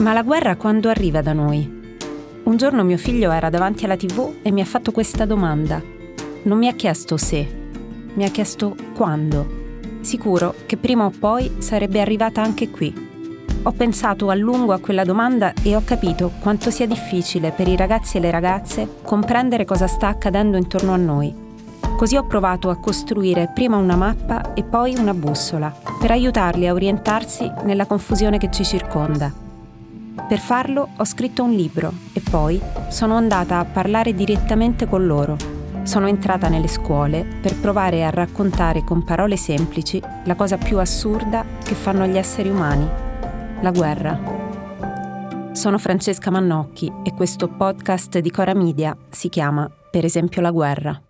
Ma la guerra quando arriva da noi? Un giorno mio figlio era davanti alla tv e mi ha fatto questa domanda. Non mi ha chiesto se, mi ha chiesto quando. Sicuro che prima o poi sarebbe arrivata anche qui. Ho pensato a lungo a quella domanda e ho capito quanto sia difficile per i ragazzi e le ragazze comprendere cosa sta accadendo intorno a noi. Così ho provato a costruire prima una mappa e poi una bussola, per aiutarli a orientarsi nella confusione che ci circonda. Per farlo ho scritto un libro e poi sono andata a parlare direttamente con loro. Sono entrata nelle scuole per provare a raccontare con parole semplici la cosa più assurda che fanno gli esseri umani la guerra. Sono Francesca Mannocchi e questo podcast di Cora Media si chiama Per esempio La guerra.